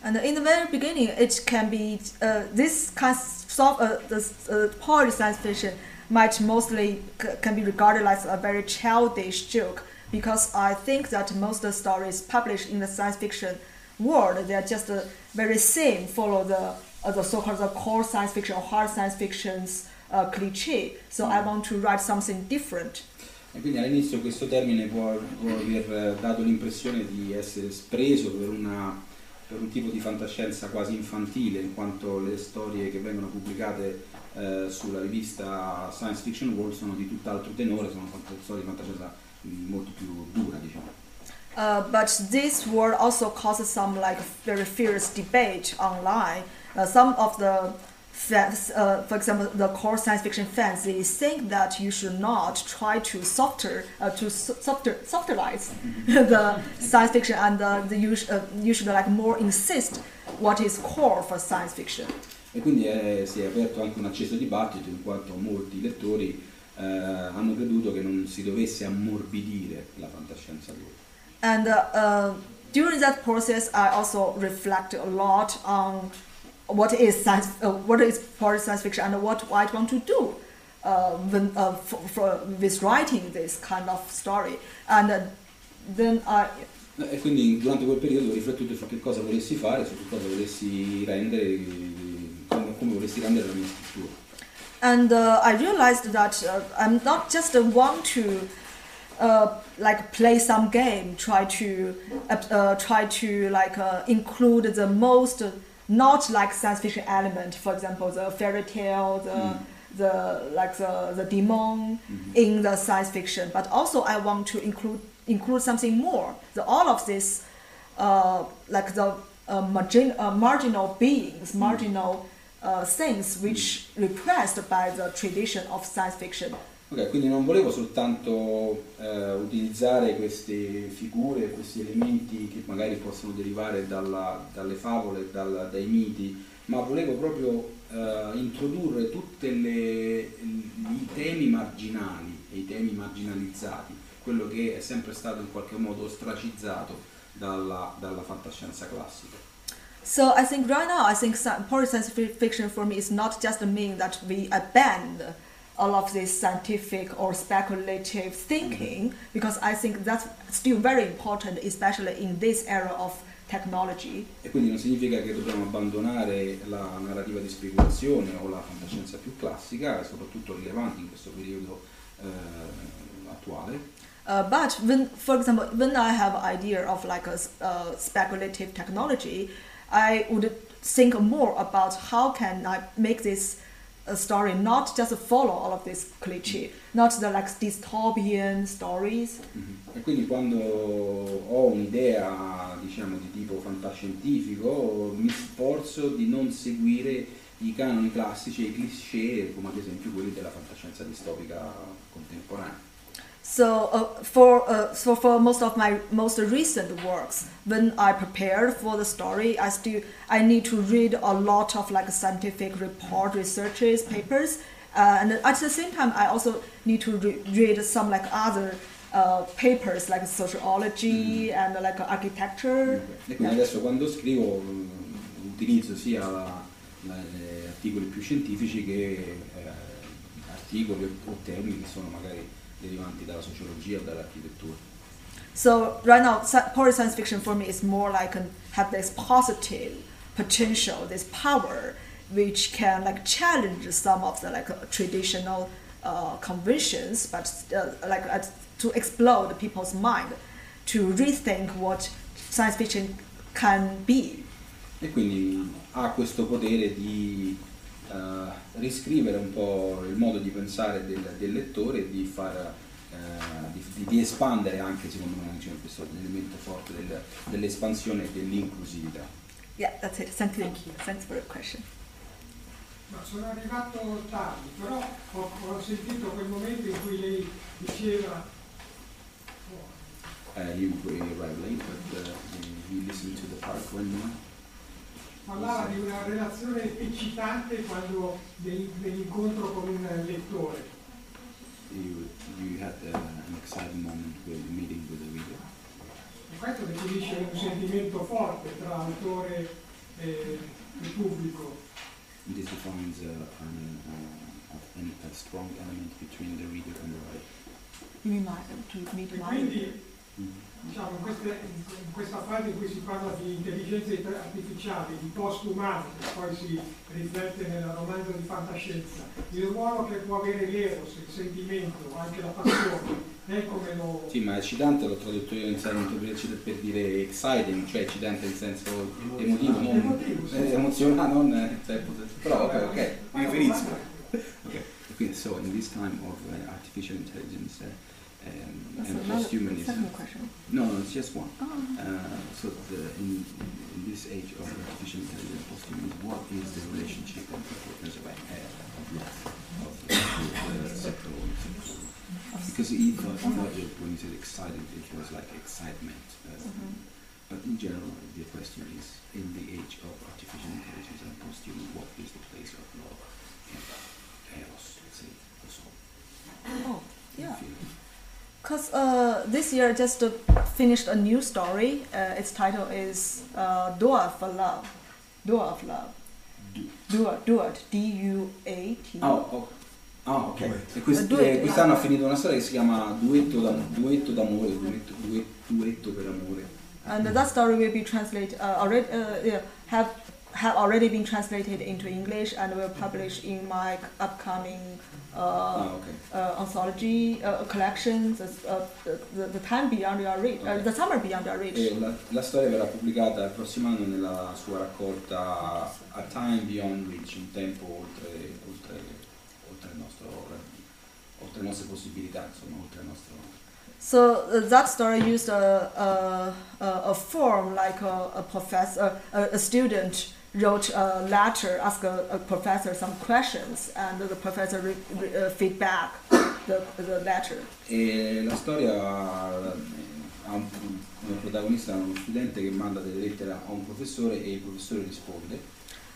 And in the very beginning, it can be uh, this kind of uh, uh, science fiction might mostly can be regarded as a very childish joke because I think that most stories published in the science fiction world they are just uh, very same, follow the uh, the so-called the core science fiction or hard science fiction's uh, cliche. So I want to write something different. E quindi all'inizio questo termine può, può aver eh, dato l'impressione di essere preso per, una- per un tipo di fantascienza quasi infantile, in quanto le storie che vengono pubblicate eh, sulla rivista Science Fiction World sono di tutt'altro tenore, sono storie di fantascienza mm, molto più dura, diciamo. Uh, but this word also causes some like very fierce debate online. Uh, some of the fans, uh, for example, the core science fiction fans, they think that you should not try to softer, uh, to so- softer, softerize the science fiction, and uh, the, you, you should like more insist what is core for science fiction. E quindi è- si è aperto anche un acceso dibattito in quanto molti lettori eh, hanno creduto che non si dovesse ammorbidire la fantascienza dura. And uh, uh, during that process, I also reflect a lot on what is science, uh, what is part of science fiction, and what I want to do uh, when, uh, for, for, with writing this kind of story. And uh, then I, E quindi durante quel periodo ho riflettuto su che cosa volessi fare, su che cosa volessi rendere, come, come volessi rendere la mia scrittura. and uh, I realized that uh, I'm not just uh, want to uh, like play some game, try to uh, uh, try to like uh, include the most not like science fiction element, for example, the fairy tale, the the like the the demon in the science fiction, but also I want to include include something more. The all of this, uh, like the uh, margin, uh, marginal beings, marginal uh, things which repressed by the tradition of science fiction. Ok, quindi non volevo soltanto eh, utilizzare queste figure, questi elementi che magari possono derivare dalla- dalle favole, dal- dai miti, ma volevo proprio eh, introdurre tutti i temi marginali e i temi marginalizzati, quello che è sempre stato in qualche modo ostracizzato dalla, dalla fantascienza classica. So I think right now, I think poetry science fi- fiction for me is not just mean that we abandon all of this scientific or speculative thinking, because I think that's still very important, especially in this era of technology. E quindi non significa che dobbiamo abbandonare la narrativa di speculazione o la fantascienza più classica, soprattutto rilevanti in questo periodo eh, attuale, Uh, but when, for example, when I have idea of like a uh, speculative technology, I would think more about how can I make this uh, story not just follow all of this cliché, not the like dystopian stories. E quindi quando ho un'idea, diciamo, di tipo fantascientifico, mi sforzo di non seguire i canoni classici e i cliché, come ad esempio quelli della fantascienza distopica contemporanea. So uh, for uh, so for most of my most recent works, when I prepared for the story, I still I need to read a lot of like scientific report, researches, papers, uh, and at the same time, I also need to re- read some like other uh, papers like sociology and like architecture. E quindi adesso quando scrivo utilizzo sia la- la- articoli più scientifici che eh, articoli o temi che sono magari derivanti dalla sociologia o dall'architettura. So right now, poetry science fiction for me is more like an, have this positive potential, this power, which can like challenge some of the like uh, traditional uh, conventions, but uh, like to explode people's mind, to rethink what science fiction can be. E quindi ha questo potere di riscrivere un po' il modo di pensare del, del lettore e di, far, eh, di, di- di espandere anche secondo me diciamo, questo è l'elemento forte del- dell'espansione e dell'inclusività. Yeah, that's it. Thank you. Thank you. Thanks for the question. Ma sono arrivato tardi, però ho, ho sentito quel momento in cui lei diceva oh, Uh, you you arrived late, but uh, you listened to the part when parlava di una relazione eccitante quando del- dell'incontro con un lettore. you, you had uh, an exciting moment with meeting with the reader. E questo definisce un sentimento forte tra autore e, e pubblico. This defines uh, an, uh, an, a strong element between the reader and the writer. You mean my to meet my quindi diciamo, in, queste- in questa fase in cui si parla di intelligenze artificiali, di post-umano, che poi si riflette nel romanzo di fantascienza, il ruolo che può avere l'eros, il sentimento, anche la passione, lei come lo... Sì, ma eccitante l'ho tradotto io in senso per, dire exciting, cioè eccitante in senso emotivo, non Emotivo, sì. eh, emozionale, non eh, cioè, però ok, ok, mi riferisco. Ok, quindi so in this time of uh, artificial intelligence uh, and another posthumanism, no, no, it's just one. Oh. Uh, so the, in, in this age of artificial intelligence, posthumanism, what is the relationship and importance of, uh, of love, the sexual, sexual because he thought, he thought when he said excited, it was like excitement. Uh, But in general, the question is, in the age of artificial intelligence and posthuman, what is the place of love and eros, let's say, the soul? Oh, yeah. Feeling? Because uh, this year I just uh, finished a new story. Uh, its title is uh, Dua for Love. Dua of Love. Dua, Duat, D-U-A-T. Oh, oh. Ah, ok. E quest- Duetto, eh, quest'anno ha finito una storia che si chiama Duetto, d'am- duetto d'amore, duetto, duetto, duetto per amore. And that story will be translated, uh, already, uh, yeah, have, have already been translated into English and will publish in my upcoming uh, Ah, ok. uh, anthology uh, collections, uh, the, the Time Beyond Your Reach, uh, The Summer Beyond Your Reach. E la, la storia verrà pubblicata il prossimo anno nella sua raccolta A Time Beyond Reach, un tempo oltre, oltre, oltre, il nostro, oltre le nostre possibilità, insomma, oltre il nostro... So uh, that story used a, a, a, a form like a, a professor, a, a student wrote a letter, asked a, a professor some questions, and the professor re, re, uh, feedback the, the letter. E la storia eh, ha un, come protagonista uno studente che manda delle lettere a un professore e il professore risponde.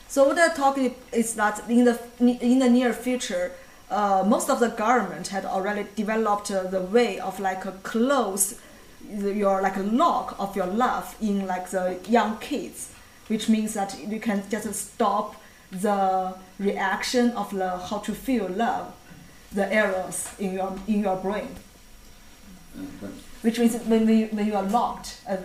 So what I'm talking is that in the in the near future, uh, most of the government had already developed uh, the way of like a close your like a lock of your love in like the young kids, which means that you can just stop the reaction of the how to feel love, the errors in your in your brain. Eh, Which means when, we, when you are locked, uh,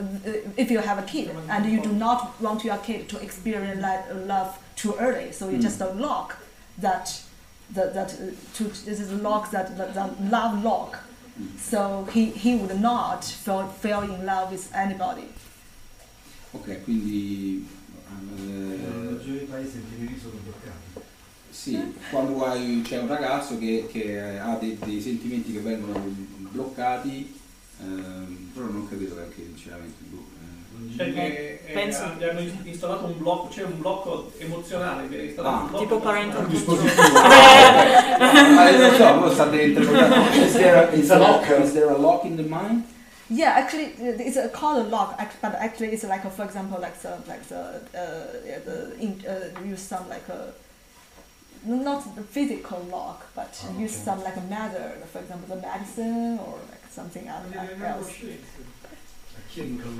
if you have a kid and you do not want your kid to experience like, love too early, so you just uh, lock that, that, that uh, to, this is a lock that, that, that love lock. So he, he would not fall, fall in love with anybody. Ok, quindi... La eh, maggiore dei paesi generi sono bloccati. Sì, quando hai- c'è un ragazzo che, che ha dei, dei sentimenti che vengono bloccati, ehm, però non che anche sinceramente boh, eh. Perché eh, Penso- gli hanno installato un blocco, c'è un blocco emozionale, viene installato Ah. un blocco Tipo parental dispositivo. Ma non so, voi state interpretando. Is there, a, is, a there, lock. is there a lock in the mind? Yeah, actually, it's uh, called a lock, but actually it's like, a, for example, like the, like the, uh, yeah, the in, uh, use some like a, not the physical lock, but Oh, use okay. some like a method, for example, the medicine or like something else. Nelle else. neuroscienze. Chemical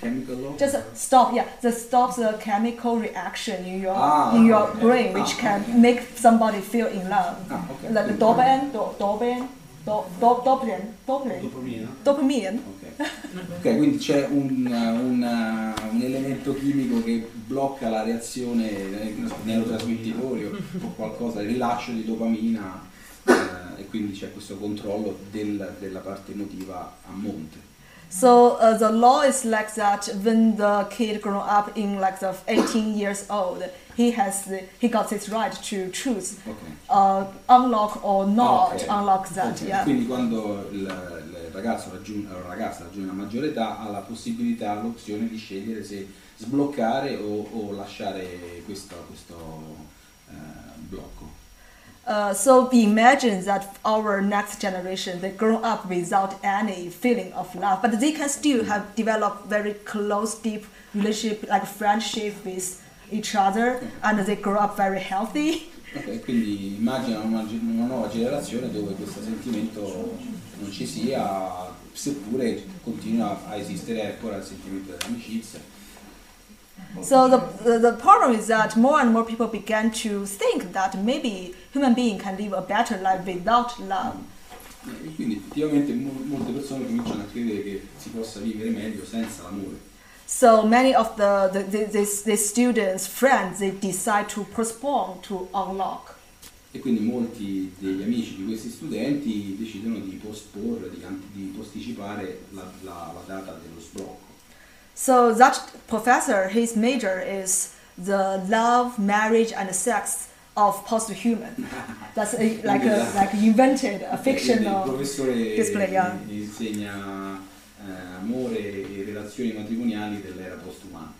Chemical lock? Just stop, yeah, just stop the chemical reaction in your Ah, in your okay. brain, which Ah, can okay. make somebody feel in love. Ah, ok. Like the dopamine, do, dopamine, do, do, dopamine, dopamine, dopamina. dopamine. Ok, quindi c'è un, un, un elemento chimico che blocca la reazione neurotrasmettitori o, o qualcosa, il rilascio di dopamina eh, e quindi c'è questo controllo del- della parte emotiva a monte. So uh, the law is like that when the kid grow up in like the 18 years old, he has the, he got his right to choose Ok. uh, unlock or not Ah, ok. unlock that. Ok, Yeah. Quindi quando il, il ragazzo raggiunge, la ragazza raggiunge la maggiore età ha la possibilità, l'opzione di scegliere se sbloccare o, o lasciare questo, questo eh, blocco. Uh, so we imagine that our next generation they grow up without any feeling of love, but they can still have developed very close, deep relationship like friendship with each other, and they grow up very healthy. Ok, quindi immagina una, una nuova generazione dove questo sentimento non ci sia, seppure continua a esistere ancora il sentimento dell'amicizia. So the, the the problem is that more and more people began to think that maybe human being can live a better life without love. E quindi effettivamente molte persone cominciano a credere che si possa vivere meglio senza l'amore. So many of the the, the, the, the students' friends they decide to postpone to unlock. E quindi molti degli amici di questi studenti decidono di posporre, di, di posticipare la, la- la data dello sblocco. So that professor, his major is the love, marriage, and sex of post-human. That's a, like a, like invented a fictional. display, yeah. Insegna eh, amore e relazioni matrimoniali dell'era postumana.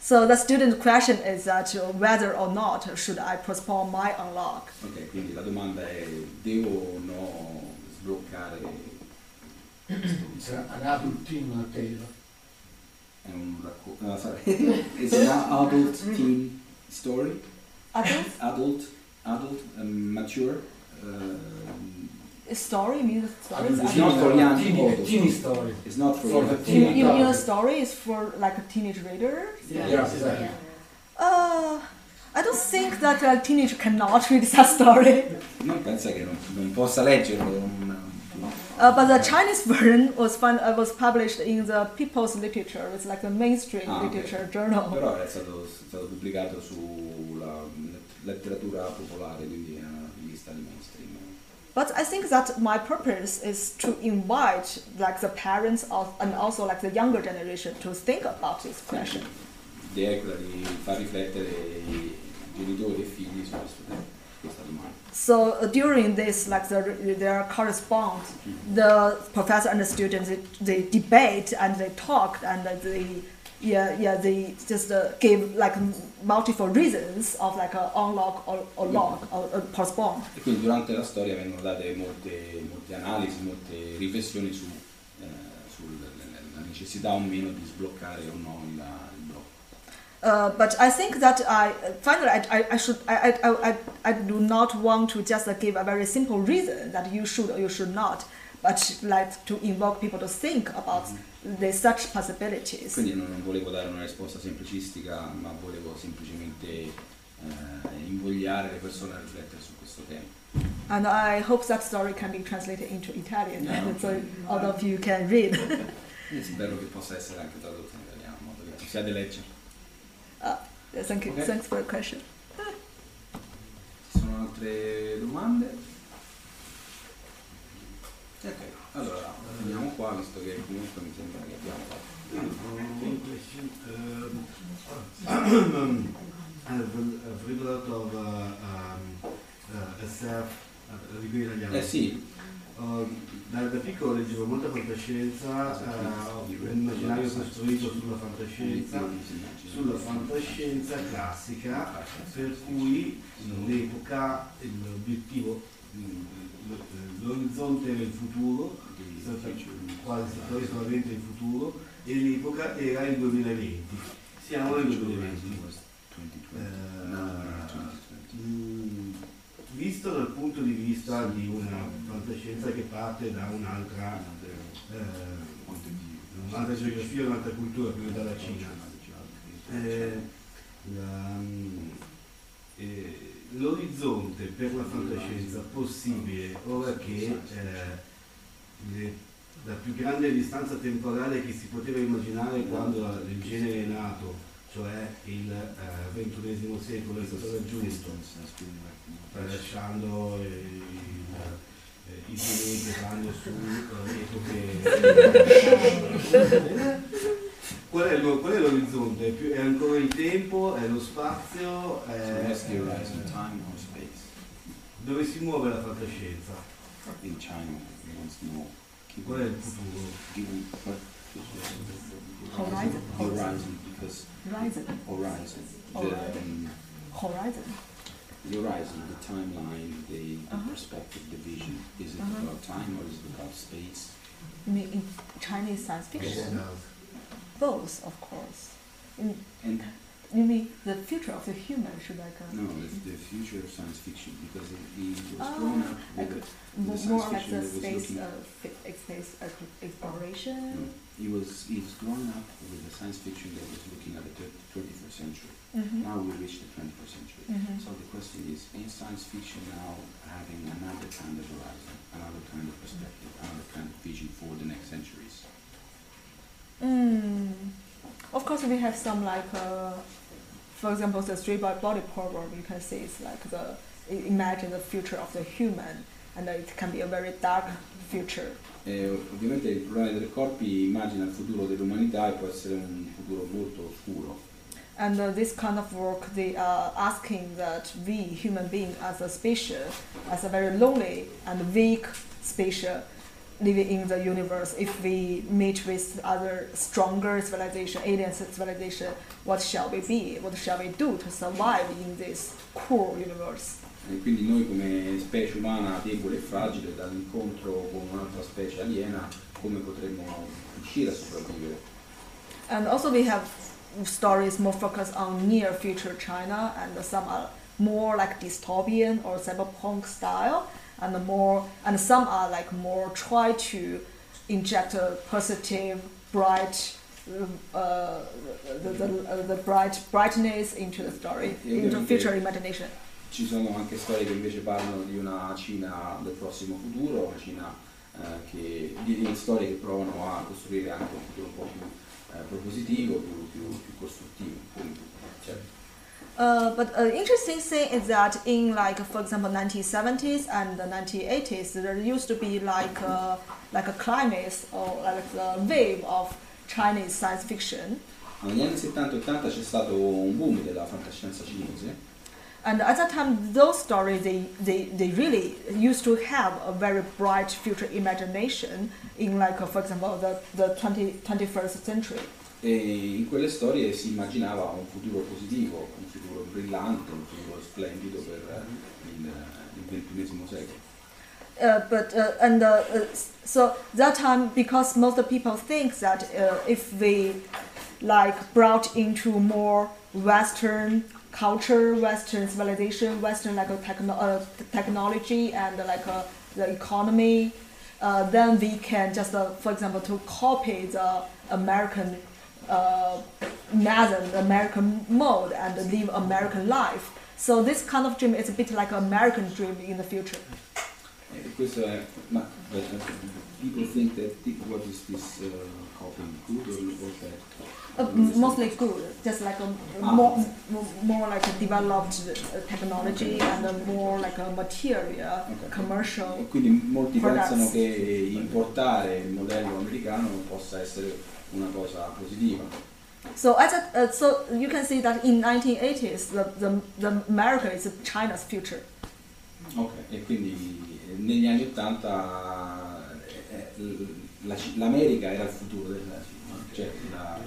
So the student question is that uh, whether or not should I postpone my unlock. Ok, quindi la domanda è devo o no sbloccare It's an adult teen tale. è un racconto. ah, sorry. It's an adult teen story. Adult Adult, adult, um, mature. Story means story. Adult is It's not adult. for young Teeny, people. teeny story. It's not for, For young the people. You, teen. you mean a story is for like a teenage reader? Yeah, exactly. Uh, I don't think that a teenager cannot read that story. Non pensa che non, non possa leggerlo. un- un- Uh, but the Chinese version was fun, uh, was published in the People's Literature. It's like the mainstream Ah, ok. literature journal. Però è stato, è stato pubblicato sulla letteratura popolare, quindi è una rivista di mainstream. But I think that my purpose is to invite like the parents of, and also like the younger generation to think about this question. L'idea è quella di far riflettere i genitori e i figli su questa domanda. So uh, during this, like the, their correspond, the professor and the students they, they debate and they talk and they yeah yeah they just uh, give like multiple reasons of like a unlock or, or lock or, or postpone. E quindi durante la storia vengono date molte, molte analisi, molte riflessioni su, eh, sulla necessità o meno di sbloccare o no il, il blocco. Uh, but I think that I finally I, I, should I, I, I, I do not want to just give a very simple reason that you should or you should not, but like to invoke people to think about the such possibilities. Quindi non volevo dare una risposta semplicistica, ma volevo semplicemente eh, invogliare le persone a riflettere su questo tema. And I hope that story can be translated into Italian, and so all of you can read. E spero che possa essere anche tradotto in italiano, in modo che da leggere. uh, thank you. Okay. Thanks for the question. Ci sono altre domande? Ok, allora finiamo qua, visto che comunque mi sembra che abbiamo fatto. I've, read a lot of uh, um, uh, SF, uh, in italiano. Eh sì, Uh, da, da piccolo leggevo molta fantascienza, uh, un immaginario costruito sulla fantascienza, sulla fantascienza classica, per cui l'epoca, l'obiettivo, l- l'orizzonte il futuro, quasi quasi solamente il futuro, e l'epoca era il 2020. Siamo nel 2020. Eh, mm, visto dal punto di vista di una fantascienza che parte da un'altra, eh, un'altra geografia, un'altra cultura, quella dalla Cina, eh, la- mm, eh, l'orizzonte per la fantascienza possibile, ora che eh, le- la più grande distanza temporale che si poteva immaginare quando il genere è nato, cioè il ventunesimo secolo, è stato raggiunto, tralasciando eh, eh, i pianeti che vanno su eh, epoche. Qual è, qual è l'orizzonte? È, è ancora il tempo? È lo spazio? So È, time or space? dove si muove la fantascienza? In China, to know. Qual è il futuro? Given? Horizon. Horizon, because Horizon. horizon, the, Horizon. um, Horizon. the horizon, the timeline, the, the Uh-huh. perspective, the vision. Is it Uh-huh. about time or is it about space? Mean in Chinese science fiction? Both, of course. In, And you mean the future of the human should I come? no, it's the future of science fiction because it, he was Ah, grown up with, the, More, with the more like the space, looking uh, space exploration. No, he was he was growing up with the science fiction that was looking at the twenty first century. Mhm. Now we reach the twenty first century. Mhm. So the question is, is science fiction now having another kind of horizon, another kind of perspective, another kind of vision for the next centuries? Mm. Of course, we have some like, uh, for example, the three body problem. You can see it's like the imagine the future of the human, and it can be a very dark future. E ovviamente il problema dei corpi immagina il futuro dell'umanità e può essere un futuro molto oscuro. And uh, this kind of work, they are asking that we human beings as a species, as a very lonely and weak species living in the universe, if we meet with other stronger civilization, alien civilization, what shall we be? What shall we do to survive in this cruel universe? E quindi noi come specie umana debole e fragile dall'incontro con un'altra specie aliena, come potremmo riuscire a sopravvivere? And also we have stories more focused on near future China, and some are more like dystopian or cyberpunk style, and more and some are like more try to inject a positive, bright, um, uh, the, the, uh, the bright brightness into the story, into future imagination. Ci sono anche storie che invece parlano di una Cina del prossimo futuro, una Cina eh, che, di, di storie che provano a costruire anche un futuro un po' più eh, propositivo, più, più, più costruttivo. Quindi, certo. Uh, but an interesting thing is that in like for example 1970s and the 1980s there used to be like a, like a climate or like a wave of Chinese science fiction. Negli anni 70 e 80 c'è stato un boom della fantascienza cinese And at that time, those stories they, they, they really used to have a very bright future imagination in like uh, for example the, the 20, 21st century. E in quelle storie si immaginava un futuro positivo, un futuro brillante, un futuro splendido per eh, il, il XXI secolo. Uh, but uh, and uh, uh, so that time because most people think that uh, if we like brought into more Western culture, Western civilization, Western like techno- uh, technology and like the economy, then we can just for example to copy the American uh, American mode, and live American life. So this kind of dream is a bit like an American dream in the future. E ma but, uh, people think that what is this uh, copying good or, bad? Uh, mostly good, just like a Ah. more, more, like a developed uh, technology and a more like a material, Ok. commercial. E quindi molti products. pensano che importare il modello americano possa essere una cosa positiva. So as a, uh, so you can see that in 1980s, the, the, the America is China's future. Ok, e quindi eh, negli anni 80 l'America era il futuro della Cina, cioè la,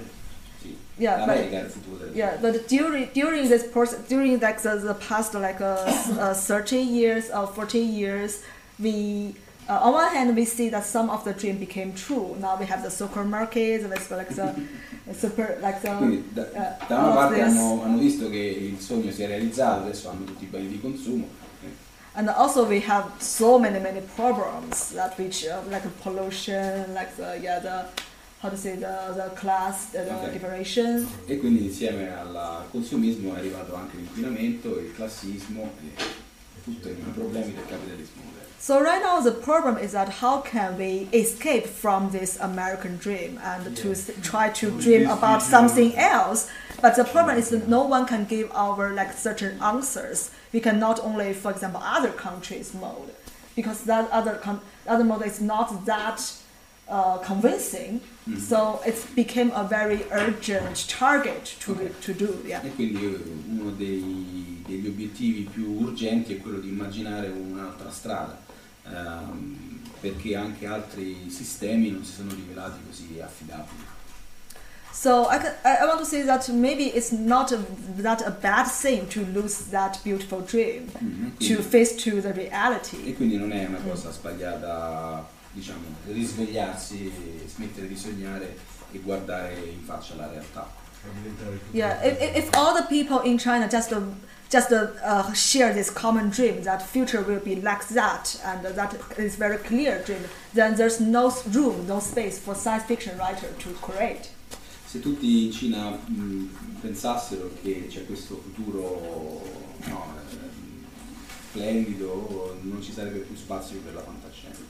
sì, Yeah, l'America but- era il futuro della Yeah, but during during this process, during like the, the past like uh, uh, 30 years or 40 years, we uh, on one hand we see that some of the dream became true. Now we have the supermarkets, and it's like the super like the Quindi da, uh, da una parte hanno, hanno visto che il sogno si è realizzato, adesso hanno tutti i beni di consumo. And also we have so many many problems that which uh, like pollution, like the yeah the how to say the the class the, Okay. differentiation. E quindi insieme al consumismo è arrivato anche l'inquinamento, il classismo e tutti i problemi del capitalismo. So right now the problem is that how can we escape from this American dream and to try to dream about something else? But the problem is that no one can give our like certain answers. We can not only, for example, other countries' mode, because that other other mode is not that uh, convincing. So it became a very urgent target to to do. Yeah. E quindi eh, uno dei- degli obiettivi più urgenti è quello di immaginare un'altra strada, ehm, perché anche altri sistemi non si sono rivelati così affidabili. So I, I want to say that maybe it's not a, that a bad thing to lose that beautiful dream, Mhm, to face to the E reality. quindi non è una cosa sbagliata, diciamo, risvegliarsi, smettere di sognare e guardare in faccia la realtà. Yeah, if, if- all the people in China just uh, just uh, share this common dream that future will be like that and that is very clear dream, then there's no room, no space for science fiction writer to create. Se tutti in Cina mh, pensassero che c'è questo futuro no, ehm, splendido, non ci sarebbe più spazio per la fantascienza.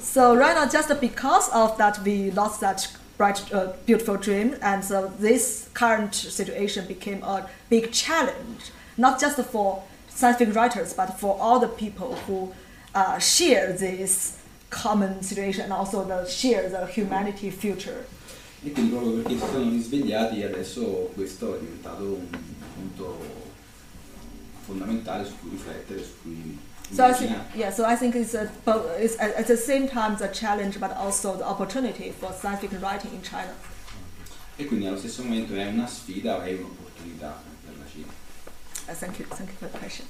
So right now, just because of that, we lost that bright, uh, beautiful dream, and so this current situation became a big challenge, not just for science fiction writers, but for all the people who uh, share this common situation and also the share the humanity future. E quindi proprio perché si sono risvegliati adesso questo è diventato un punto fondamentale su cui riflettere, su cui So I think, yeah, so I think it's, a, both, it's at, at the same time the challenge, but also the opportunity for science fiction writing in China. E quindi allo stesso momento è una sfida e un'opportunità per la Cina. Uh, thank you, thank you for the question.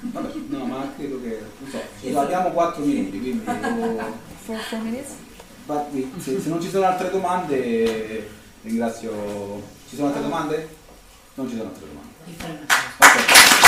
Vabbè, no, ma credo che, non so, abbiamo 4 minuti, quindi devo- Four, four minutes. But we- se, se non ci sono altre domande, ringrazio. Ci sono altre domande? Non ci sono altre domande. Ok.